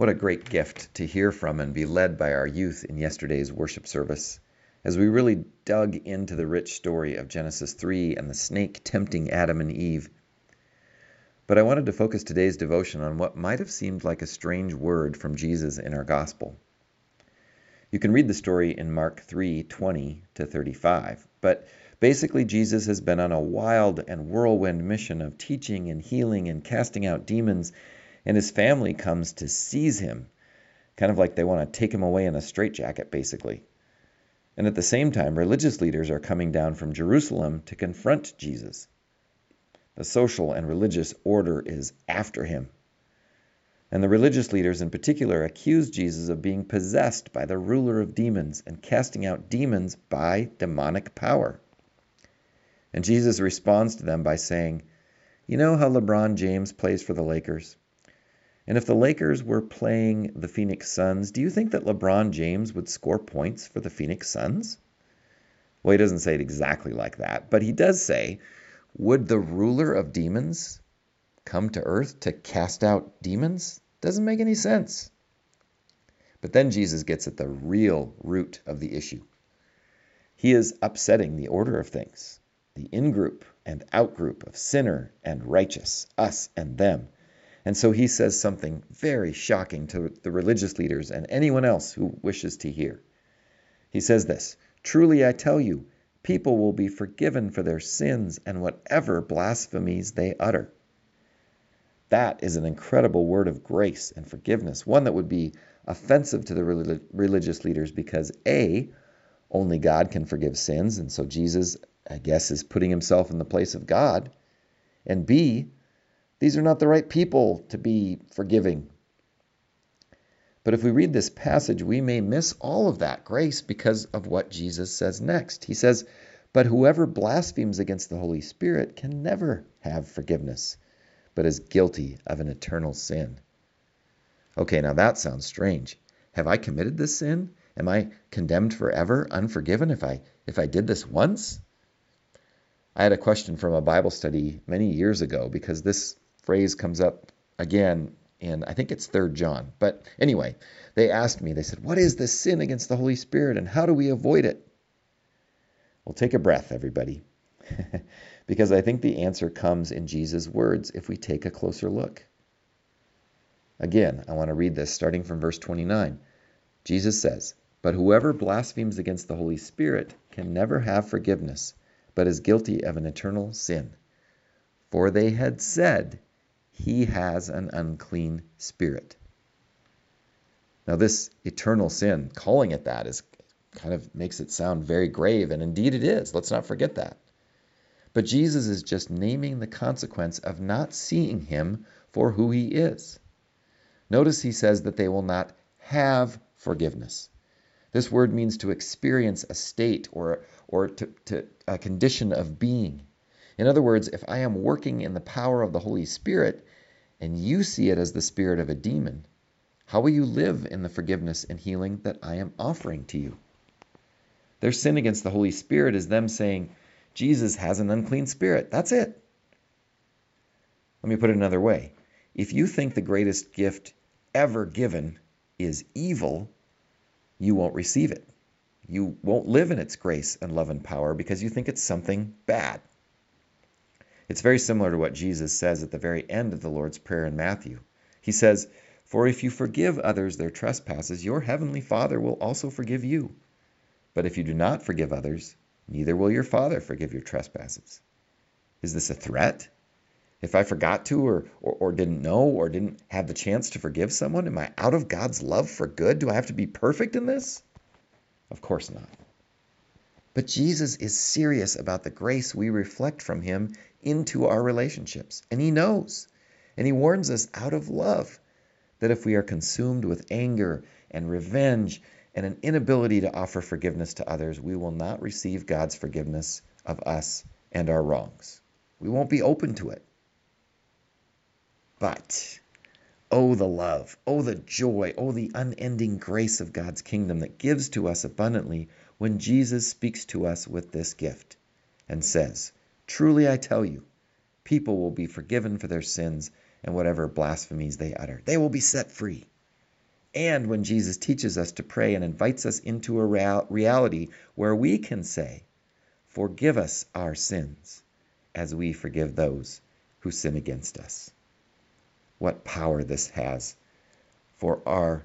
What a great gift to hear from and be led by our youth in yesterday's worship service as we really dug into the rich story of Genesis 3 and the snake tempting Adam and Eve. But I wanted to focus today's devotion on what might have seemed like a strange word from Jesus in our gospel. You can read the story in Mark 3:20 to 35, but basically Jesus has been on a wild and whirlwind mission of teaching and healing and casting out demons and his family comes to seize him, kind of like they want to take him away in a straitjacket, basically. And at the same time, religious leaders are coming down from Jerusalem to confront Jesus. The social and religious order is after him. And the religious leaders in particular accuse Jesus of being possessed by the ruler of demons and casting out demons by demonic power. And Jesus responds to them by saying, You know how LeBron James plays for the Lakers? And if the Lakers were playing the Phoenix Suns, do you think that LeBron James would score points for the Phoenix Suns? Well, he doesn't say it exactly like that, but he does say, Would the ruler of demons come to earth to cast out demons? Doesn't make any sense. But then Jesus gets at the real root of the issue. He is upsetting the order of things, the in group and out group of sinner and righteous, us and them and so he says something very shocking to the religious leaders and anyone else who wishes to hear. He says this Truly I tell you, people will be forgiven for their sins and whatever blasphemies they utter. That is an incredible word of grace and forgiveness, one that would be offensive to the religious leaders because A, only God can forgive sins, and so Jesus, I guess, is putting himself in the place of God. And B, these are not the right people to be forgiving. But if we read this passage, we may miss all of that grace because of what Jesus says next. He says, But whoever blasphemes against the Holy Spirit can never have forgiveness, but is guilty of an eternal sin. Okay, now that sounds strange. Have I committed this sin? Am I condemned forever, unforgiven if I if I did this once? I had a question from a Bible study many years ago because this phrase comes up again in I think it's third John. But anyway, they asked me, they said, What is this sin against the Holy Spirit and how do we avoid it? Well, take a breath, everybody. because I think the answer comes in Jesus' words if we take a closer look. Again, I want to read this starting from verse 29. Jesus says, But whoever blasphemes against the Holy Spirit can never have forgiveness, but is guilty of an eternal sin. For they had said, he has an unclean spirit. Now, this eternal sin, calling it that, is kind of makes it sound very grave, and indeed it is. Let's not forget that. But Jesus is just naming the consequence of not seeing him for who he is. Notice he says that they will not have forgiveness. This word means to experience a state or, or to, to a condition of being. In other words, if I am working in the power of the Holy Spirit and you see it as the spirit of a demon, how will you live in the forgiveness and healing that I am offering to you? Their sin against the Holy Spirit is them saying, Jesus has an unclean spirit. That's it. Let me put it another way. If you think the greatest gift ever given is evil, you won't receive it. You won't live in its grace and love and power because you think it's something bad. It's very similar to what Jesus says at the very end of the Lord's Prayer in Matthew. He says, For if you forgive others their trespasses, your heavenly Father will also forgive you. But if you do not forgive others, neither will your Father forgive your trespasses. Is this a threat? If I forgot to, or, or, or, didn't know, or didn't have the chance to forgive someone, am I out of God's love for good? Do I have to be perfect in this? Of course not. But Jesus is serious about the grace we reflect from him into our relationships. And he knows. And he warns us out of love that if we are consumed with anger and revenge and an inability to offer forgiveness to others, we will not receive God's forgiveness of us and our wrongs. We won't be open to it. But, oh, the love, oh, the joy, oh, the unending grace of God's kingdom that gives to us abundantly when Jesus speaks to us with this gift and says, Truly I tell you, people will be forgiven for their sins and whatever blasphemies they utter. They will be set free. and when Jesus teaches us to pray and invites us into a real- reality where we can say, Forgive us our sins as we forgive those who sin against us. What power this has for our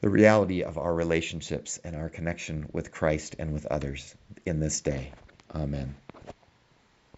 the reality of our relationships and our connection with Christ and with others in this day. Amen.